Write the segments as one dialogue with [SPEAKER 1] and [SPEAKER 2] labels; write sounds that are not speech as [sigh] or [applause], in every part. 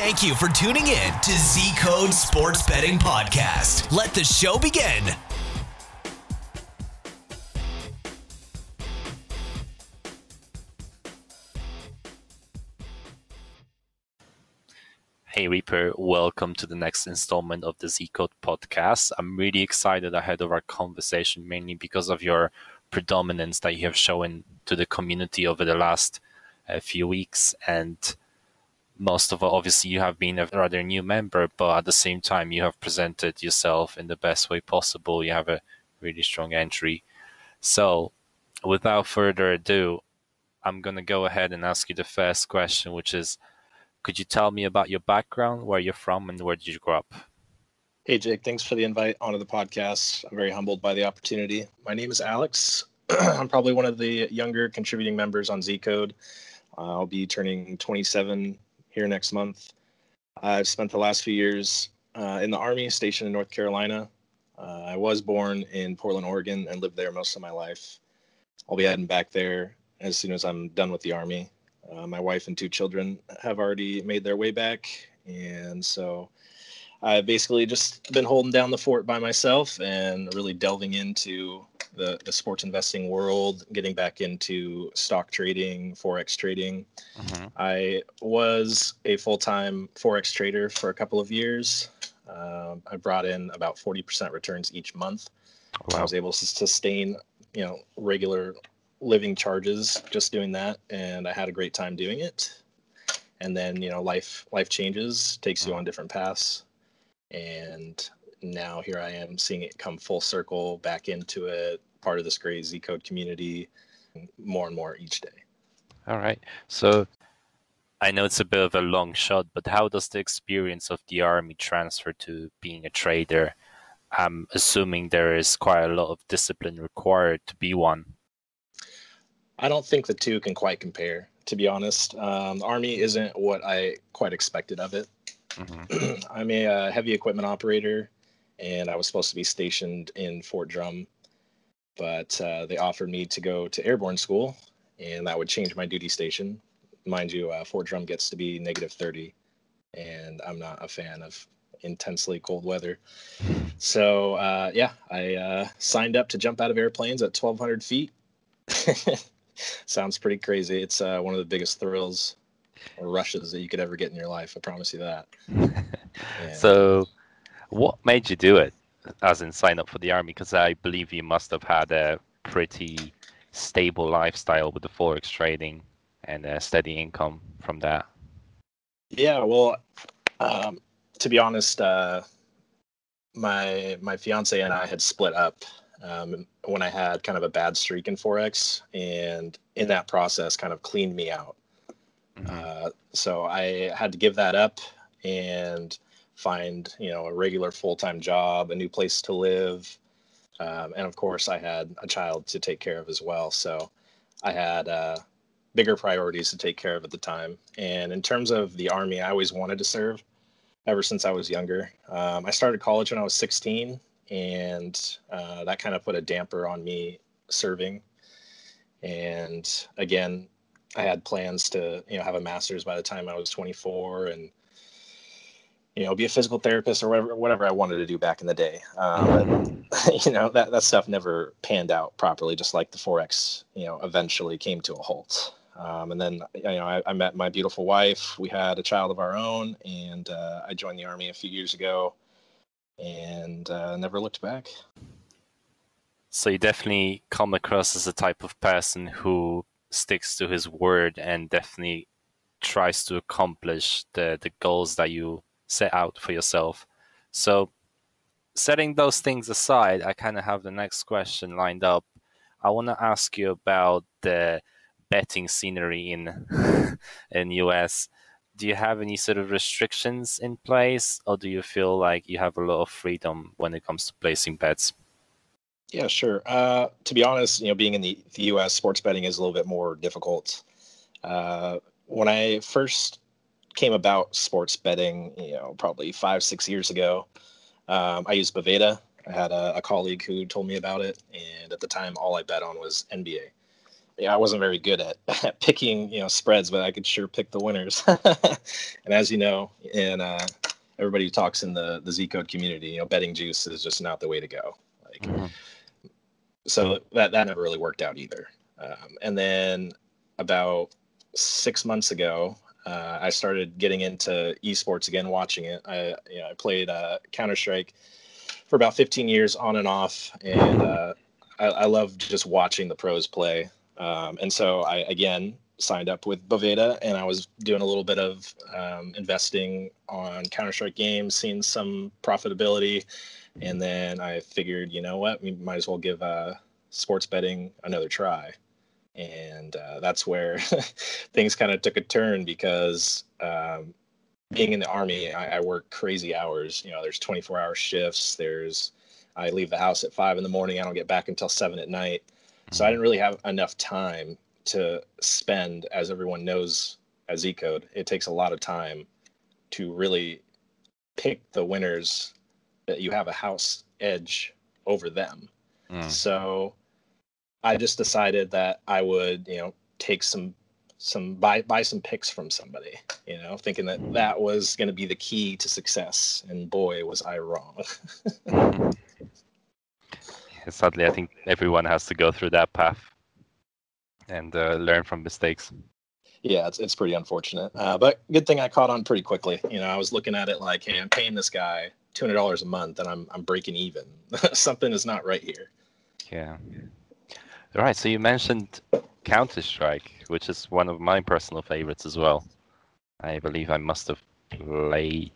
[SPEAKER 1] Thank you for tuning in to Z Code Sports Betting Podcast. Let the show begin.
[SPEAKER 2] Hey Reaper, welcome to the next installment of the Z Code podcast. I'm really excited ahead of our conversation, mainly because of your predominance that you have shown to the community over the last uh, few weeks. And most of all, obviously, you have been a rather new member, but at the same time, you have presented yourself in the best way possible. You have a really strong entry. So, without further ado, I'm going to go ahead and ask you the first question, which is could you tell me about your background, where you're from, and where did you grow up?
[SPEAKER 3] Hey, Jake, thanks for the invite onto the podcast. I'm very humbled by the opportunity. My name is Alex. [clears throat] I'm probably one of the younger contributing members on Z Code. Uh, I'll be turning 27 here next month. I've spent the last few years uh, in the Army, stationed in North Carolina. Uh, I was born in Portland, Oregon, and lived there most of my life. I'll be heading back there as soon as I'm done with the Army. Uh, my wife and two children have already made their way back, and so I've basically just been holding down the fort by myself and really delving into the, the sports investing world, getting back into stock trading, forex trading. Mm-hmm. I was a full time forex trader for a couple of years. Um, I brought in about 40% returns each month. Wow. I was able to sustain, you know, regular living charges just doing that and i had a great time doing it and then you know life life changes takes you on different paths and now here i am seeing it come full circle back into it part of this great z code community more and more each day
[SPEAKER 2] all right so i know it's a bit of a long shot but how does the experience of the army transfer to being a trader i'm assuming there is quite a lot of discipline required to be one
[SPEAKER 3] I don't think the two can quite compare, to be honest. Um, Army isn't what I quite expected of it. Mm-hmm. [clears throat] I'm a uh, heavy equipment operator, and I was supposed to be stationed in Fort Drum, but uh, they offered me to go to airborne school, and that would change my duty station. Mind you, uh, Fort Drum gets to be negative 30, and I'm not a fan of intensely cold weather. So, uh, yeah, I uh, signed up to jump out of airplanes at 1,200 feet. [laughs] sounds pretty crazy. It's uh, one of the biggest thrills or rushes that you could ever get in your life. I promise you that. [laughs]
[SPEAKER 2] so, what made you do it? As in, sign up for the army? Because I believe you must have had a pretty stable lifestyle with the forex trading and a steady income from that.
[SPEAKER 3] Yeah, well, um, to be honest, uh, my my fiance and I had split up um, when I had kind of a bad streak in Forex. And in that process, kind of cleaned me out. Mm-hmm. Uh, so I had to give that up and find, you know, a regular full time job, a new place to live. Um, and of course, I had a child to take care of as well. So I had uh, bigger priorities to take care of at the time. And in terms of the Army, I always wanted to serve ever since I was younger. Um, I started college when I was 16 and uh, that kind of put a damper on me serving. And again, I had plans to you know have a master's by the time I was 24 and you know be a physical therapist or whatever whatever I wanted to do back in the day. Um, but, [laughs] you know that that stuff never panned out properly. Just like the forex, you know, eventually came to a halt. Um, and then you know I, I, met my beautiful wife. We had a child of our own, and uh, I joined the army a few years ago and uh, never looked back.
[SPEAKER 2] So you definitely come across as a type of person who sticks to his word and definitely tries to accomplish the, the goals that you set out for yourself. So setting those things aside, I kind of have the next question lined up. I want to ask you about the betting scenery in [laughs] in US do you have any sort of restrictions in place, or do you feel like you have a lot of freedom when it comes to placing bets?
[SPEAKER 3] Yeah, sure. Uh, to be honest, you know, being in the, the U.S., sports betting is a little bit more difficult. Uh, when I first came about sports betting, you know, probably five, six years ago, um, I used Bovada. I had a, a, colleague who told me about it, and at the time, all I bet on was NBA. yeah, I wasn't very good at, [laughs] at picking, you know, spreads, but I could sure pick the winners. [laughs] and as you know, and uh, everybody who talks in the the Z Code community, you know, betting juice is just not the way to go. Like, mm-hmm. so that that never really worked out either. Um, and then about six months ago, uh, I started getting into esports again, watching it. I you know I played uh, Counter Strike for about 15 years on and off, and uh, I, I love just watching the pros play. Um, and so I again signed up with Bovada, and I was doing a little bit of um, investing on Counter Strike games, seeing some profitability, and then I figured, you know what, we might as well give uh, sports betting another try and uh, that's where [laughs] things kind of took a turn because um, being in the army I, I, work crazy hours you know there's 24 hour shifts there's i leave the house at five in the morning i don't get back until seven at night so i mm-hmm. didn't really have enough time to spend as everyone knows as z code it takes a lot of time to really pick the winners that you have a house edge over them mm. so I just decided that I would, you know, take some some buy buy some picks from somebody, you know, thinking that that was going to be the key to success. And boy, was I wrong. [laughs]
[SPEAKER 2] Sadly, I think everyone has to go through that path and uh, learn from mistakes.
[SPEAKER 3] Yeah, it's it's pretty unfortunate, uh, but good thing I caught on pretty quickly. You know, I was looking at it like, hey, I'm paying this guy two hundred dollars a month, and I'm I'm breaking even. [laughs] Something is not right here.
[SPEAKER 2] Yeah. Right, so you mentioned Counter Strike, which is one of my personal favorites as well. I believe I must have played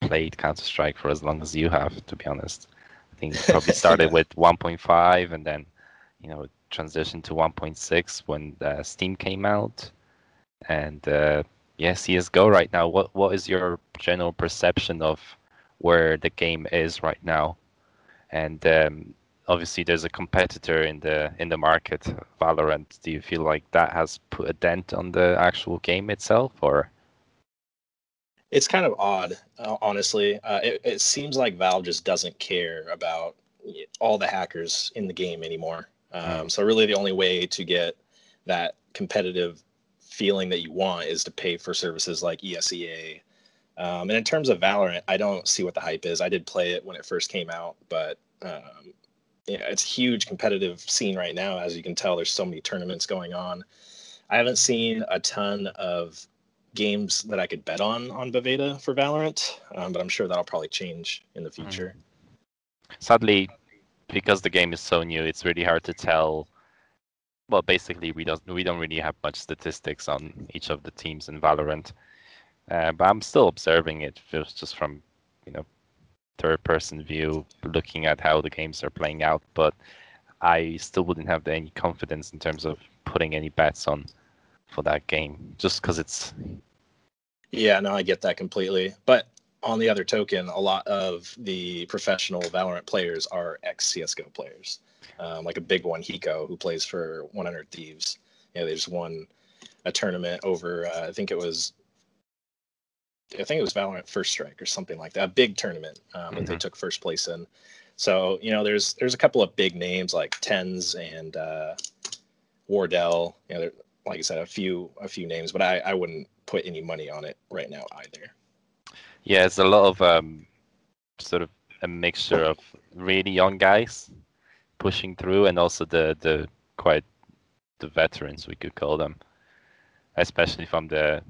[SPEAKER 2] played Counter Strike for as long as you have, to be honest. I think it probably [laughs] started with 1.5 and then, you know, transitioned to 1.6 when uh, Steam came out. And uh, yeah, CS:GO right now. What what is your general perception of where the game is right now? And um, obviously there's a competitor in the in the market, Valorant. Do you feel like that has put a dent on the actual game itself, or?
[SPEAKER 3] It's kind of odd, uh, honestly. Uh, it, it seems like Valve just doesn't care about all the hackers in the game anymore. Um, mm. So really, the only way to get that competitive feeling that you want is to pay for services like ESEA. Um, and in terms of Valorant, I don't see what the hype is. I did play it when it first came out, but um, you know, it's a huge competitive scene right now. As you can tell, there's so many tournaments going on. I haven't seen a ton of games that I could bet on on Bovada for Valorant, um, but I'm sure that'll probably change in the mm-hmm. future.
[SPEAKER 2] Sadly, because the game is so new, it's really hard to tell. Well, basically, we don't we don't really have much statistics on each of the teams in Valorant, uh, but I'm still observing it just from you know third person view looking at how the games are playing out but i still wouldn't have any confidence in terms of putting any bets on for that game just because it's
[SPEAKER 3] yeah no i get that completely. But on the other token a lot of the professional valorant players are ex csgo players. Um, like a big one hiko who plays for 100 thieves. Yeah they just won a tournament over uh, i think it was I think it was Valorant First Strike or something like that, a big tournament um, mm-hmm. that they mm-hmm. took first place in. So you know, there's there's a couple of big names like TenZ and uh, Wardell. You know, like I said, a few a few names, but I I wouldn't put any money on it right now either.
[SPEAKER 2] Yeah, it's a lot of um, sort of a mixture of really young guys pushing through, and also the the quite the veterans we could call them, especially from the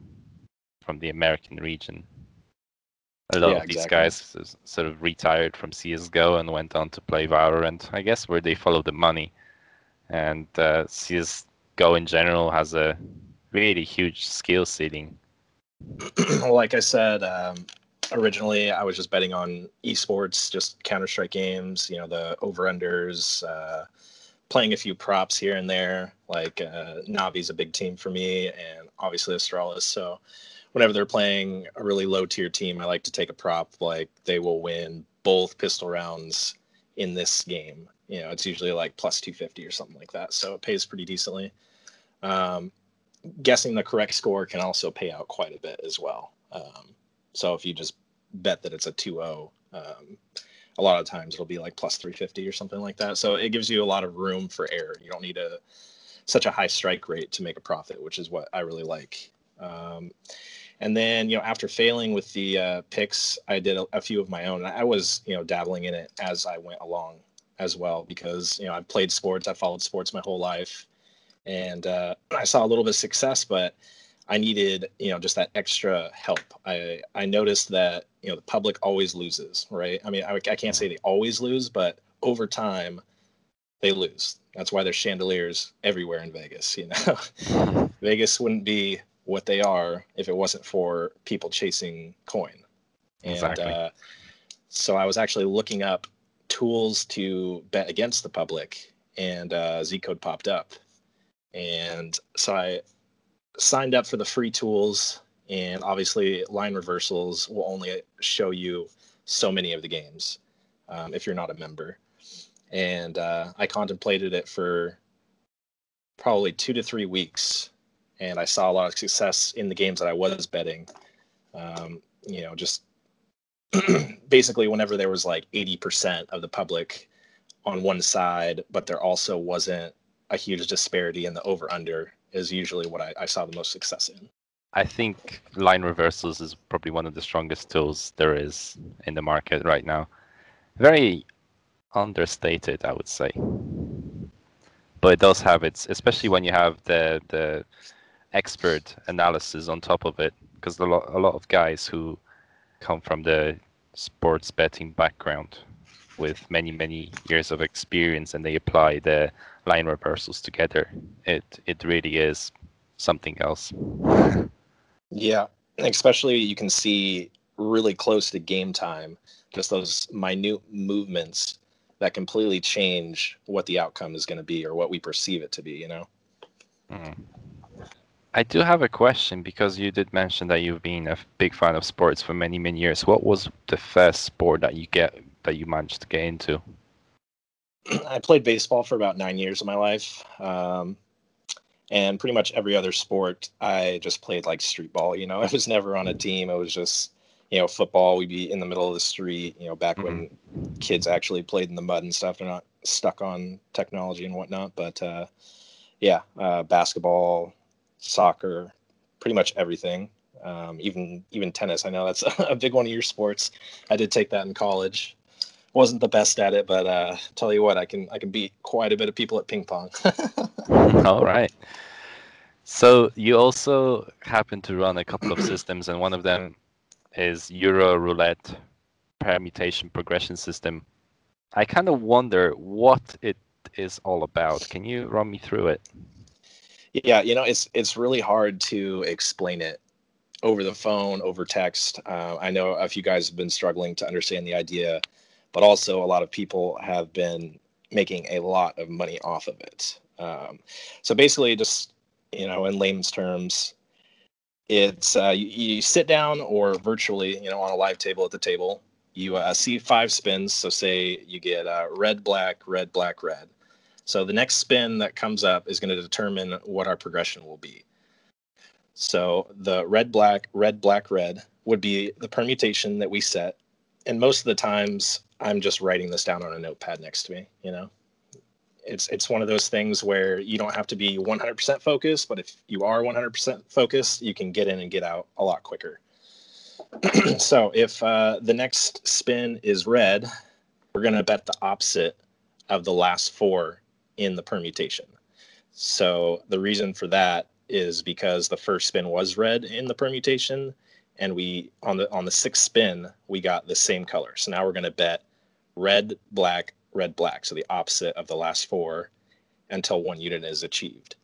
[SPEAKER 2] from the American region. A lot yeah, of these exactly. guys sort of retired from CS:GO and went on to play Valorant. I guess where they follow the money, and uh, CS:GO in general has a really huge skill ceiling. [clears throat]
[SPEAKER 3] like I said, um, originally I was just betting on esports, just Counter Strike games. You know, the over unders. Uh, playing a few props here and there. Like uh, Navi's a big team for me, and obviously Astralis. So whenever they're playing a really low tier team, I like to take a prop like they will win both pistol rounds in this game. You know, it's usually like plus 250 or something like that. So it pays pretty decently. Um, guessing the correct score can also pay out quite a bit as well. Um, so if you just bet that it's a 2 0, um, a lot of times it'll be like plus 350 or something like that. So it gives you a lot of room for error. You don't need a such a high strike rate to make a profit, which is what I really like. Um, and then, you know, after failing with the uh, picks, I did a, a, few of my own. I was, you know, dabbling in it as I went along as well because, you know, I've played sports, I followed sports my whole life, and uh, [clears throat] I saw a little bit of success, but I needed, you know, just that extra help. I I noticed that, you know, the public always loses, right? I mean, I, I can't say they always lose, but over time, they lose. That's why there's chandeliers everywhere in Vegas. You know, [laughs] Vegas wouldn't be what they are if it wasn't for people chasing coin. And exactly. uh, so I was actually looking up tools to bet against the public, and uh, Z Code popped up. And so I signed up for the free tools, and obviously, line reversals will only show you so many of the games um, if you're not a member and uh, I contemplated it for probably two to three weeks, and I saw a lot of success in the games that I was betting. Um, you know, just [clears throat] basically whenever there was like 80% of the public on one side, but there also wasn't a huge disparity in the over under is usually what I, I saw the most success in.
[SPEAKER 2] I think line reversals is probably one of the strongest tools there is in the market right now. Very understated, I would say. But it does have its, especially when you have the the expert analysis on top of it, because a lot a lot of guys who come from the sports betting background with many many years of experience and they apply the line reversals together it it really is something else
[SPEAKER 3] yeah especially you can see really close to game time just those minute movements that completely change what the outcome is going to be or what we perceive it to be you know mm.
[SPEAKER 2] I do have a question because you did mention that you've been a big fan of sports for many many years what was the first sport that you get that you managed to get into [clears throat]
[SPEAKER 3] i played baseball for about nine years of my life um, and pretty much every other sport i just played like street ball you know [laughs] i was never on a team it was just you know, football, we'd be in the middle of the street, you know, back mm-hmm. when kids actually played in the mud and stuff. They're not stuck on technology and whatnot. But uh, yeah, uh, basketball, soccer, pretty much everything. Um, even even tennis. I know that's [laughs] a big one of your sports. I did take that in college. Wasn't the best at it, but uh, tell you what, I can I can beat quite a bit of people at ping pong. [laughs]
[SPEAKER 2] All right. So you also happen to run a couple of systems, and one of them is Euro roulette permutation progression system. I kind of wonder what it is all about. Can you run me through it?
[SPEAKER 3] Yeah, you know, it's it's really hard to explain it over the phone, over text. Uh, I know a few guys have been struggling to understand the idea, but also a lot of people have been making a lot of money off of it. Um, so basically, just you know, in layman's terms, it's uh, you, you, sit down or virtually, you know, on a live table at the table. You uh, see five spins. So say you get uh, red, black, red, black, red. So the next spin that comes up is going to determine what our progression will be. So the red, black, red, black, red would be the permutation that we set. And most of the times, I'm just writing this down on a notepad next to me. You know, it's it's one of those things where you don't have to be 100% focused, but if you are 100% focused, you can get in and get out a lot quicker. [clears throat] so if uh, the next spin is red, we're going to bet the opposite of the last four in the permutation. So the reason for that is because the first spin was red in the permutation, and we on the on the sixth spin we got the same color. So now we're going to bet red, black, red black, so the opposite of the last four until one unit is achieved.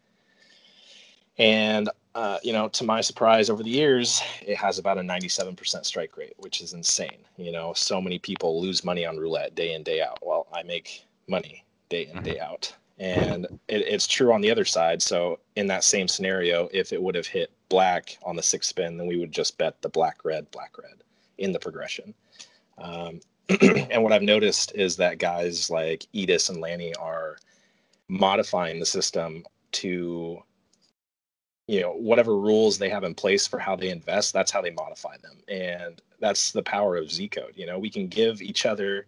[SPEAKER 3] And uh, you know, to my surprise, over the years, it has about a 97% strike rate, which is insane. You know, so many people lose money on roulette day in, day out. Well, I make money day in, day mm-hmm. out. And it, it's true on the other side. So, in that same scenario, if it would have hit black on the sixth spin, then we would just bet the black, red, black, red in the progression. Um, [clears throat] and what I've noticed is that guys like Edis and Lanny are modifying the system to you know whatever rules they have in place for how they invest that's how they modify them and that's the power of z code you know we can give each other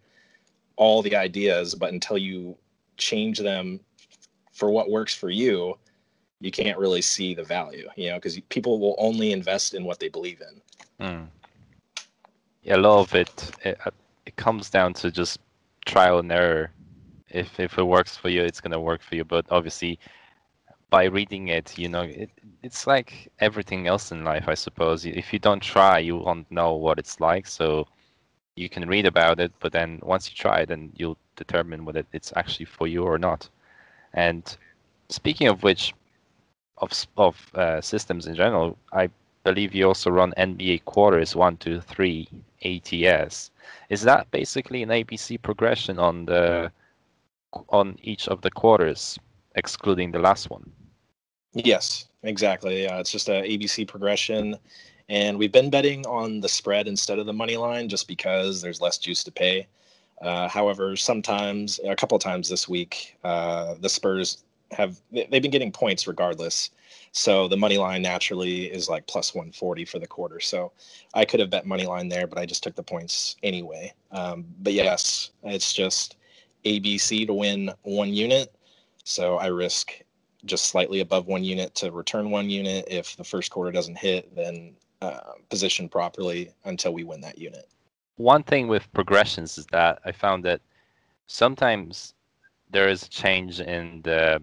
[SPEAKER 3] all the ideas but until you change them for what works for you you can't really see the value, you know, because people will only invest in what they believe in.
[SPEAKER 2] Mm. Yeah, a lot of it, it it comes down to just trial and error. If if it works for you, it's gonna work for you. But obviously, by reading it, you know, it, it's like everything else in life, I suppose. If you don't try, you won't know what it's like. So you can read about it, but then once you try it, then you'll determine whether it's actually for you or not. And speaking of which, of of uh, systems in general, I believe you also run NBA quarters one, two, three ATS. Is that basically an ABC progression on the on each of the quarters, excluding the last one?
[SPEAKER 3] Yes, exactly. Yeah, it's just a ABC progression, and we've been betting on the spread instead of the money line just because there's less juice to pay. Uh, however, sometimes a couple of times this week, uh, the Spurs have they've been getting points regardless. So the money line naturally is like plus 140 for the quarter. So I could have bet money line there, but I just took the points anyway. Um, but yes, it's just ABC to win one unit. So I risk just slightly above one unit to return one unit. If the first quarter doesn't hit, then uh, position properly until we win that unit.
[SPEAKER 2] One thing with progressions is that I found that sometimes there is a change in the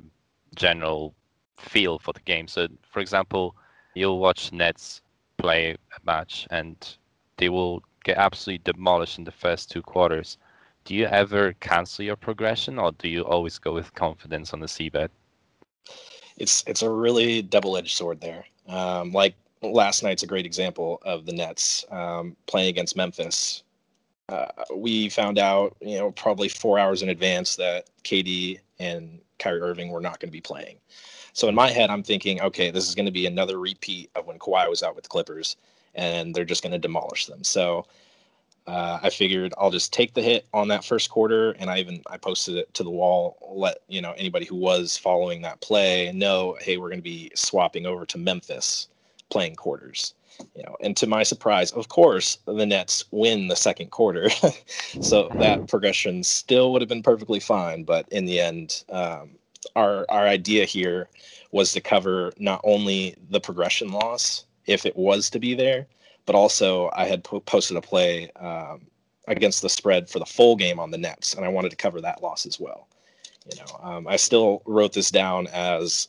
[SPEAKER 2] general feel for the game. So, for example, you'll watch Nets play a match and they will get absolutely demolished in the first two quarters. Do you ever cancel your progression, or do you always go with confidence on the C bet?
[SPEAKER 3] It's it's a really double-edged sword there. Um, like last night's a great example of the Nets um, playing against Memphis. Uh, we found out, you know, probably four hours in advance that KD and Kyrie Irving were not going to be playing. So in my head, I'm thinking, okay, this is going to be another repeat of when Kawhi was out with the Clippers, and they're just going to demolish them. So uh, I figured I'll just take the hit on that first quarter, and I even I posted it to the wall, let you know anybody who was following that play know, hey, we're going to be swapping over to Memphis playing quarters you know, and to my surprise, of course, the Nets win the second quarter. [laughs] so that progression still would have been perfectly fine. But in the end, um, our our idea here was to cover not only the progression loss if it was to be there, but also I had po- posted a play um, against the spread for the full game on the Nets, and I wanted to cover that loss as well. You know, um, I still wrote this down as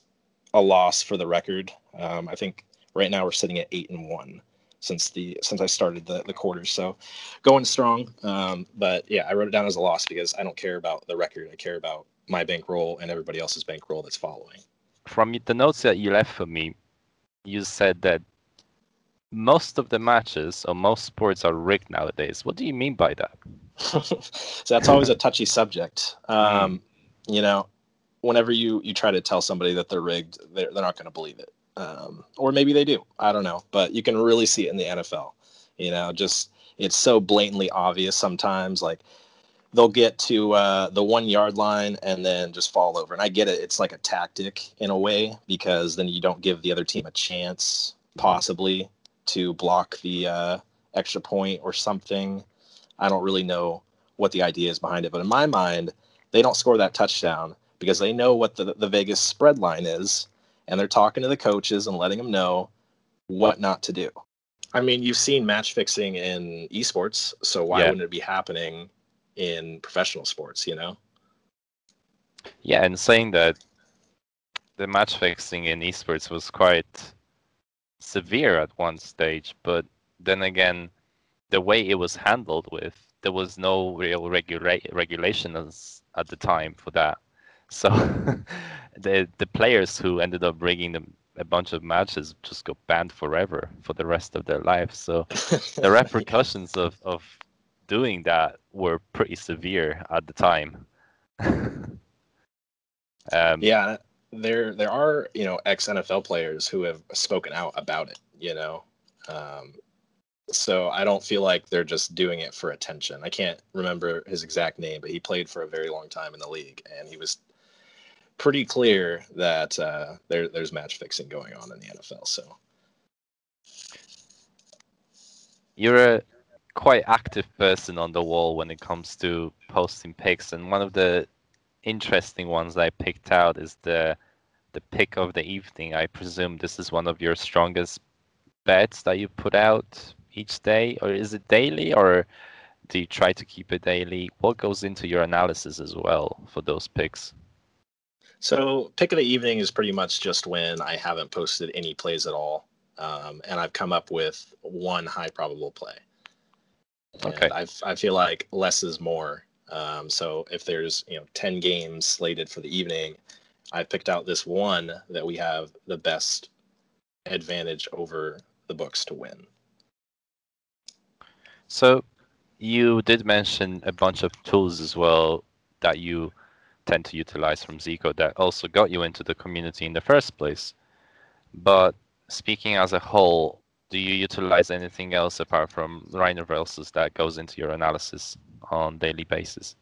[SPEAKER 3] a loss for the record. Um, I think Right now we're sitting at eight and one since the since I started the the quarters. So going strong. Um, but yeah, I wrote it down as a loss because I don't care about the record. I care about my bankroll and everybody else's bankroll that's following.
[SPEAKER 2] From the notes that you left for me, you said that most of the matches or most sports are rigged nowadays. What do you mean by that? [laughs]
[SPEAKER 3] so that's always a touchy [laughs] subject. Um, you know, whenever you you try to tell somebody that they're rigged, they're, they're not going to believe it um, or maybe they do. I don't know, but you can really see it in the NFL. You know, just it's so blatantly obvious sometimes. Like they'll get to uh, the one yard line and then just fall over. And I get it; it's like a tactic in a way because then you don't give the other team a chance, possibly, to block the uh, extra point or something. I don't really know what the idea is behind it, but in my mind, they don't score that touchdown because they know what the, the Vegas spread line is and they're talking to the coaches and letting them know what not to do. I mean, you've seen match fixing in esports, so why yeah. wouldn't it be happening in professional sports, you know?
[SPEAKER 2] Yeah, and saying that the match fixing in esports was quite severe at one stage, but then again, the way it was handled with, there was no real regula- regulations at the time for that. So [laughs] the the players who ended up bringing them a bunch of matches just got banned forever for the rest of their lives. So [laughs] the repercussions of, of doing that were pretty severe at the time. [laughs]
[SPEAKER 3] um, yeah, there there are you know ex NFL players who have spoken out about it. You know, um, so I don't feel like they're just doing it for attention. I can't remember his exact name, but he played for a very long time in the league, and he was pretty clear that uh, there, there's match fixing going on in the NFL. So
[SPEAKER 2] you're a quite active person on the wall when it comes to posting picks, and one of the interesting ones I picked out is the the pick of the evening, I presume this is one of your strongest bets that you put out each day, or is it daily, or do you try to keep it daily? What goes into your analysis as well for those picks?
[SPEAKER 3] So, pick of the evening is pretty much just when I haven't posted any plays at all, um, and I've come up with one high probable play.
[SPEAKER 2] Okay.
[SPEAKER 3] I I feel like less is more. Um, so if there's you know ten games slated for the evening, I picked out this one that we have the best advantage over the books to win.
[SPEAKER 2] So you did mention a bunch of tools as well that you tend to utilize from Zcode that also got you into the community in the first place. But speaking as a whole, do you utilize anything else apart from line reversals that goes into your analysis on daily basis?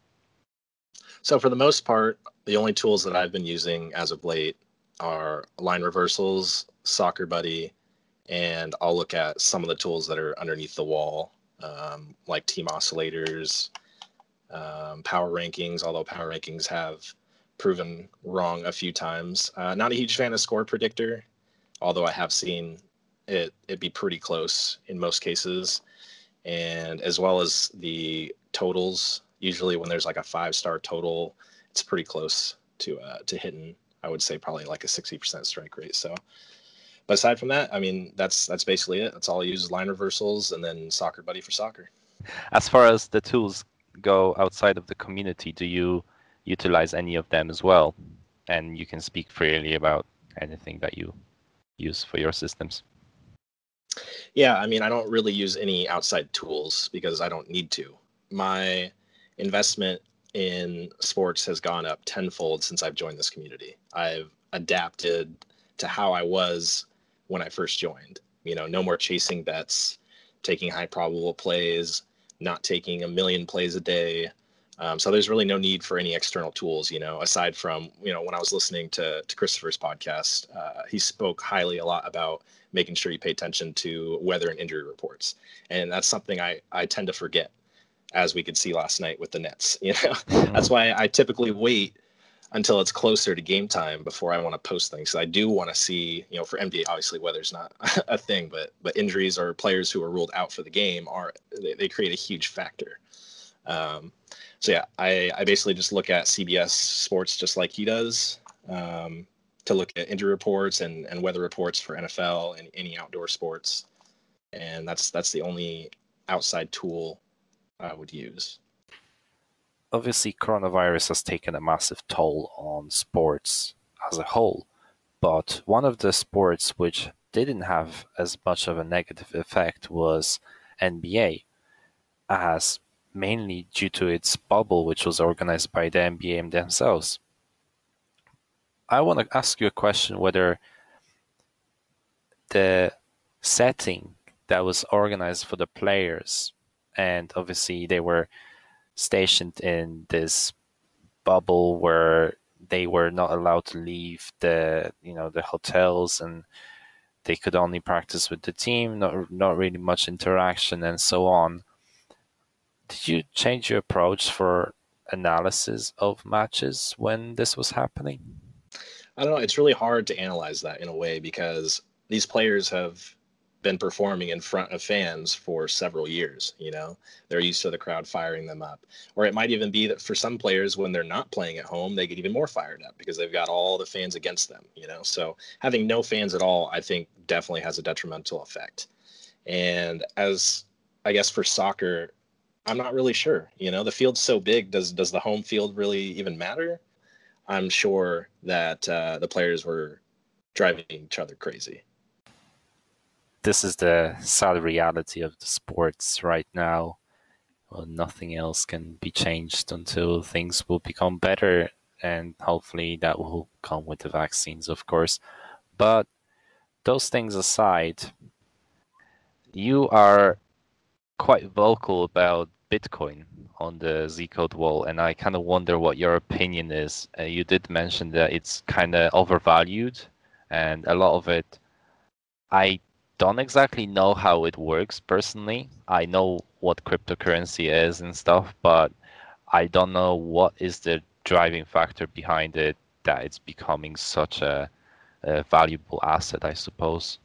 [SPEAKER 3] So for the most part, the only tools that I've been using as of late are line reversals, Soccer Buddy, and I'll look at some of the tools that are underneath the wall, um, like team oscillators, um, power rankings. Although power rankings have proven wrong a few times. Uh, not a huge fan of score predictor, although I have seen it it be pretty close in most cases, and as well as the totals. Usually, when there's like a five star total, it's pretty close to uh, to hitting. I would say probably like a sixty percent strike rate. So, but aside from that, I mean, that's that's basically it. That's all I use is line reversals and then Soccer Buddy for soccer.
[SPEAKER 2] As far as the tools go outside of the community, do you utilize any of them as well? And you can speak freely about anything that you use for your systems.
[SPEAKER 3] Yeah, I mean, I don't really use any outside tools because I don't need to. My investment in sports has gone up tenfold since I've joined this community. I've adapted to how I was when I first joined. You know, no more chasing bets, taking high probable plays, not taking a million plays a day. Um, so there's really no need for any external tools, you know, aside from, you know, when I was listening to, to Christopher's podcast, uh, he spoke highly a lot about making sure you pay attention to weather and injury reports. And that's something I, I tend to forget as we could see last night with the Nets. [laughs] You know, that's why I typically wait until it's closer to game time before I want to post things. So I do want to see, you know, for NBA, obviously weather's not [laughs] a thing, but but injuries or players who are ruled out for the game are they, they create a huge factor. Um, so yeah, I, I basically just look at CBS Sports just like he does um, to look at injury reports and, and weather reports for NFL and any outdoor sports, and that's that's the only outside tool I would use.
[SPEAKER 2] Obviously, coronavirus has taken a massive toll on sports as a whole, but one of the sports which didn't have as much of a negative effect was NBA, as mainly due to its bubble, which was organized by the NBA themselves. I want to ask you a question whether the setting that was organized for the players, and obviously they were stationed in this bubble where they were not allowed to leave the you know the hotels and they could only practice with the team not not really much interaction and so on did you change your approach for analysis of matches when this was happening?
[SPEAKER 3] I don't know. It's really hard to analyze that in a way because these players have been performing in front of fans for several years. You know, they're used to the crowd firing them up. Or it might even be that for some players, when they're not playing at home, they get even more fired up because they've got all the fans against them. You know, so having no fans at all, I think, definitely has a detrimental effect. And as I guess for soccer, I'm not really sure. You know, the field's so big. Does does the home field really even matter? I'm sure that uh, the players were driving each other crazy.
[SPEAKER 2] This is the sad reality of the sports right now. Well, nothing else can be changed until things will become better, and hopefully that will come with the vaccines, of course. But those things aside, you are quite vocal about Bitcoin on the Zcode wall, and I kind of wonder what your opinion is. Uh, you did mention that it's kind of overvalued, and a lot of it, I don't exactly know how it works personally. I know what cryptocurrency is and stuff, but I don't know what is the driving factor behind it that it's becoming such a a valuable asset, I suppose.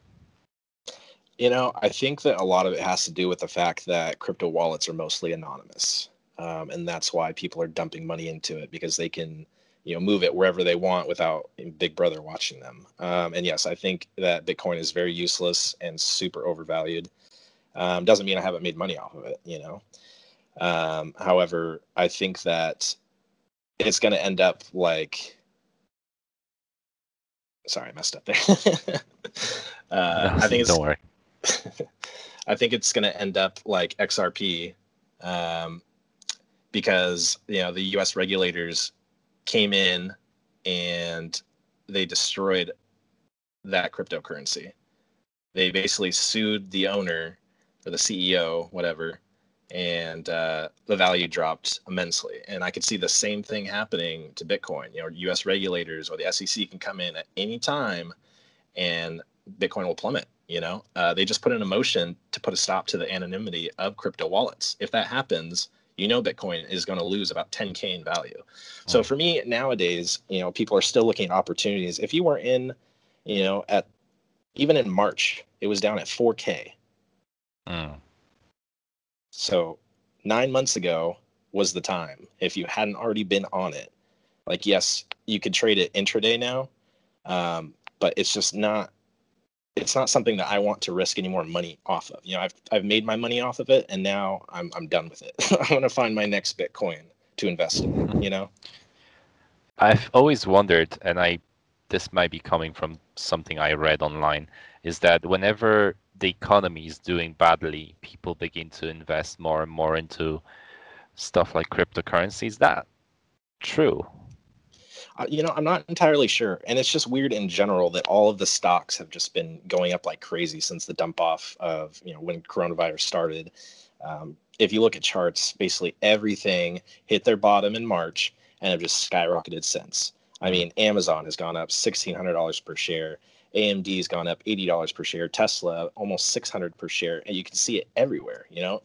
[SPEAKER 3] You know, I think that a lot of it has to do with the fact that crypto wallets are mostly anonymous. Um, and that's why people are dumping money into it because they can, you know, move it wherever they want without Big Brother watching them. Um, and yes, I think that Bitcoin is very useless and super overvalued. Um, doesn't mean I haven't made money off of it, you know. Um, however, I think that it's going to end up like. Sorry, I messed up there. [laughs] uh, no, I think it's.
[SPEAKER 2] Don't worry. [laughs]
[SPEAKER 3] I think it's going to end up like XRP, um, because you know the U.S. regulators came in and they destroyed that cryptocurrency. They basically sued the owner or the CEO, whatever, and uh, the value dropped immensely. And I could see the same thing happening to Bitcoin. You know, U.S. regulators or the SEC can come in at any time, and Bitcoin will plummet. You know, uh, they just put in a motion to put a stop to the anonymity of crypto wallets. If that happens, you know Bitcoin is going to lose about 10k in value. So for me nowadays, you know, people are still looking at opportunities. If you were in, you know, at even in March, it was down at 4k. Mm. So nine months ago was the time. If you hadn't already been on it, like yes, you could trade it intraday now, um, but it's just not. It's not something that I want to risk any more money off of. You know, I've I've made my money off of it, and now I'm I'm done with it. [laughs] I want to find my next Bitcoin to invest in. Mm-hmm. You know.
[SPEAKER 2] I've always wondered, and I this might be coming from something I read online, is that whenever the economy is doing badly, people begin to invest more and more into stuff like cryptocurrency. Is that true?
[SPEAKER 3] You know, I'm not entirely sure. And it's just weird in general that all of the stocks have just been going up like crazy since the dump off of, you know, when coronavirus started. Um, if you look at charts, basically everything hit their bottom in March and have just skyrocketed since. I mean, Amazon has gone up $1,600 per share. AMD's gone up $80 per share, Tesla almost 600 per share, and you can see it everywhere, you know.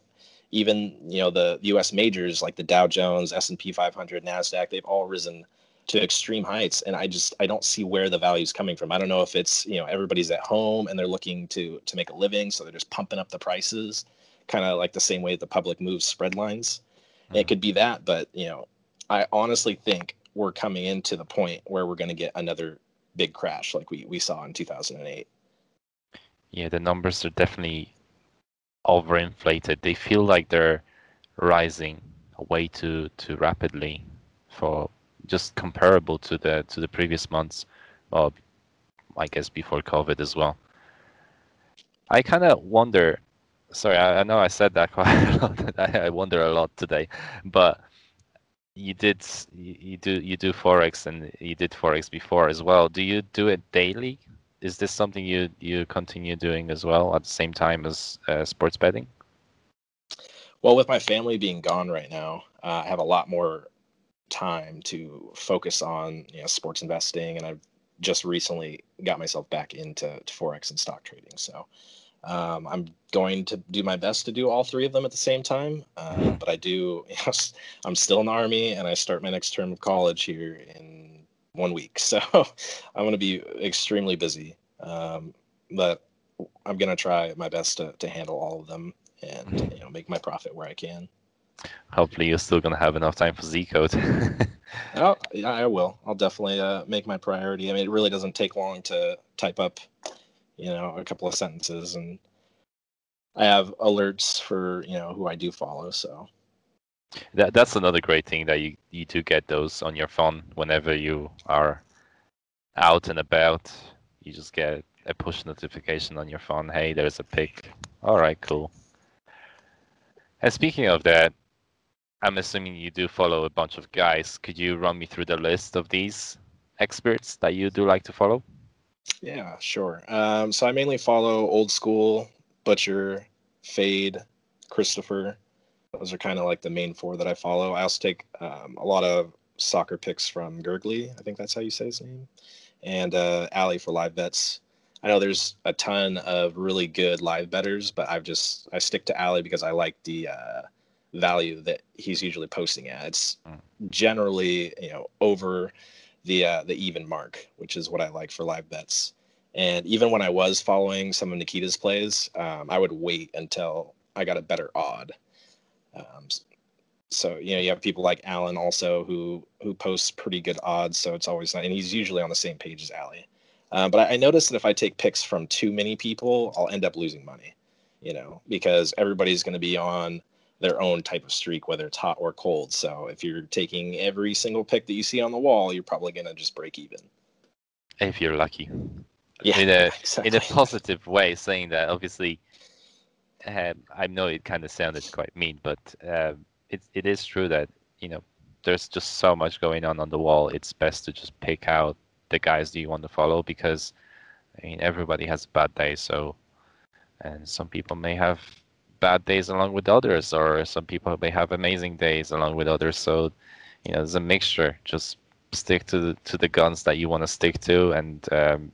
[SPEAKER 3] Even, you know, the US majors like the Dow Jones, S&P 500, Nasdaq, they've all risen to extreme heights and I just I don't see where the value is coming from. I don't know if it's, you know, everybody's at home and they're looking to to make a living, so they're just pumping up the prices, kind of like the same way the public moves spread lines. Mm-hmm. It could be that, but, you know, I honestly think we're coming into the point where we're going to get another big crash like we, we saw in 2008.
[SPEAKER 2] Yeah, the numbers are definitely overinflated. They feel like they're rising way too too rapidly for just comparable to the to the previous months. Well, I guess before COVID as well. I kind of wonder. Sorry, I, I, know I said that [laughs] quite a lot. I, wonder a lot today, but you did you do you do forex and you did forex before as well do you do it daily is this something you you continue doing as well at the same time as uh, sports betting
[SPEAKER 3] well with my family being gone right now uh, i have a lot more time to focus on you know sports investing and i've just recently got myself back into forex and stock trading so um, I'm going to do my best to do all three of them at the same time, uh, but I do. [laughs] You know, I'm still in the army, and I start my next term of college here in one week, [laughs] so I'm going to be extremely busy. Um, but I'm going to try my best to, to handle all of them and you know make my profit where I can.
[SPEAKER 2] Hopefully, you're still going to have enough time for Z code. [laughs]
[SPEAKER 3] oh, yeah, I will. I'll definitely uh, make my priority. I mean, it really doesn't take long to type up you know, a couple of sentences, and I have alerts for you know who I do follow. So
[SPEAKER 2] that that's another great thing that you you do get those on your phone whenever you are out and about. You just get a push notification on your phone. Hey, there's a pick. All right, cool. And speaking of that, I'm assuming you do follow a bunch of guys. Could you run me through the list of these experts that you do like to follow?
[SPEAKER 3] Yeah, sure. Um, so I mainly follow old school, Butcher, Fade, Christopher. Those are kind of like the main four that I follow. I also take um, a lot of soccer picks from Gurgley. I think that's how you say his name. And uh, for live bets. I know there's a ton of really good live betters, but I've just I stick to Ali because I like the uh, value that he's usually posting at. It's mm. generally you know over the uh, the even mark, which is what I like for live bets. And even when I was following some of Nikita's plays, um, I would wait until I got a better odd. Um, so you know you have people like Alan also who who posts pretty good odds, so it's always and he's usually on the same page as Ali. Um, but I, I noticed that if I take picks from too many people, I'll end up losing money. You know, because everybody's going to be on their own type of streak, whether it's hot or cold. So if you're taking every single pick that you see on the wall, you're probably going to just break even.
[SPEAKER 2] If you're lucky.
[SPEAKER 3] Yeah, [laughs]
[SPEAKER 2] in a
[SPEAKER 3] exactly.
[SPEAKER 2] in a positive way, saying that obviously, um, I know it kind of sounded quite mean, but um, it it is true that you know there's just so much going on on the wall. It's best to just pick out the guys that you want to follow because I mean everybody has a bad day, so and some people may have bad days along with others, or some people may have amazing days along with others. So you know, there's a mixture. Just stick to the to the guns that you want to stick to, and um,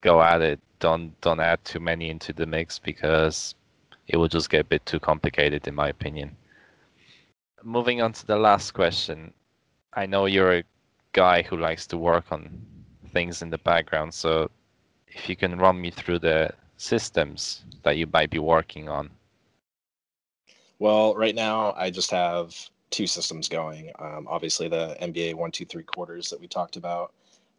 [SPEAKER 2] go at it. Don't don't add too many into the mix because it will just get a bit too complicated, in my opinion. Moving on to the last question, I know you're a guy who likes to work on things in the background, so if you can run me through the systems that you might be working on.
[SPEAKER 3] Well, right now I just have two systems going. Um, obviously, the NBA one, two, three quarters that we talked about,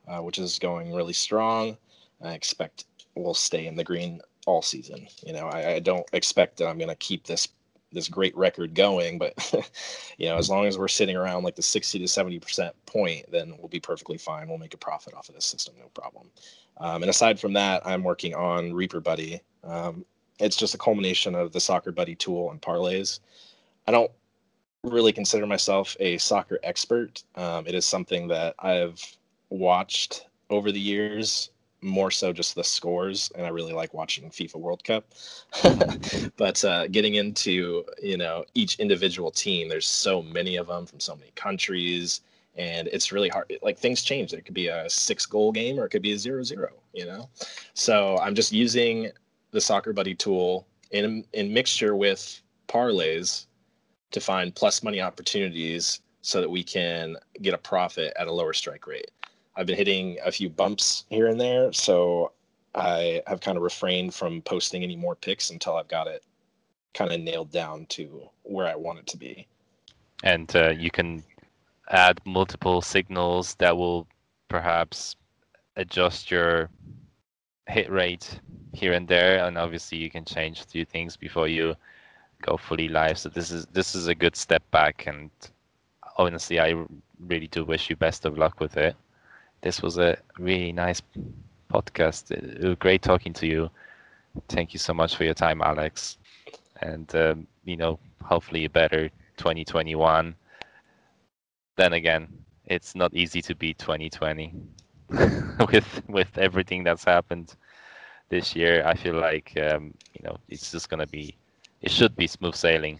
[SPEAKER 3] uh, which is going really strong. I expect we'll stay in the green all season. You know, I, I don't expect that I'm going to keep this this great record going, but [laughs] you know, as long as we're sitting around like the 60 to 70 percent point, then we'll be perfectly fine. We'll make a profit off of this system, no problem. Um, and aside from that, I'm working on Reaper Buddy. Um, it's just a culmination of the Soccer Buddy tool and parlays. I don't really consider myself a soccer expert. Um, it is something that I've watched over the years more so just the scores and i really like watching fifa world cup. [laughs] But uh, getting into you know each individual team there's so many of them from so many countries and it's really hard like things change. It could be a six goal game or it could be a zero zero you know? So i'm just using the soccer buddy tool in in mixture with parlays to find plus money opportunities so that we can get a profit at a lower strike rate I've been hitting a few bumps here and there, so I have kind of refrained from posting any more picks until I've got it kind of nailed down to where I want it to be.
[SPEAKER 2] And uh, you can add multiple signals that will perhaps adjust your hit rate here and there, and obviously you can change a few things before you go fully live. So this is this is a good step back, and honestly, I really do wish you best of luck with it this was a really nice podcast. It was great talking to you. Thank you so much for your time, Alex. And um, you know, hopefully a better 2021. Then again, it's not easy to beat 2020 [laughs] with with everything that's happened this year. I feel like um, you know it's just gonna be, it should be smooth sailing.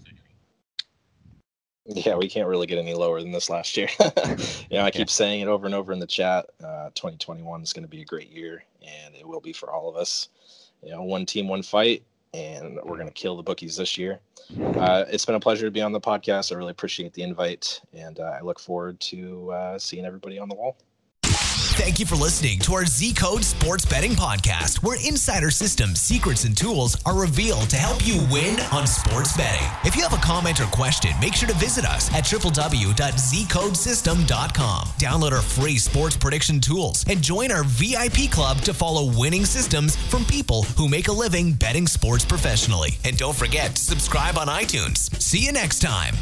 [SPEAKER 3] Yeah, we can't really get any lower than this last year. [laughs] you know, I keep saying it over and over in the chat. Uh, 2021 is going to be a great year, and it will be for all of us. You know, one team, one fight, and we're going to kill the bookies this year. Uh, it's been a pleasure to be on the podcast. I really appreciate the invite, and uh, I look forward to uh, seeing everybody on the wall.
[SPEAKER 1] Thank you for listening to our Zcode Sports Betting Podcast, where insider systems, secrets, and tools are revealed to help you win on sports betting. If you have a comment or question, make sure to visit us at www.zcodesystem.com. Download our free sports prediction tools and join our VIP club to follow winning systems from people who make a living betting sports professionally. And don't forget to subscribe on iTunes. See you next time.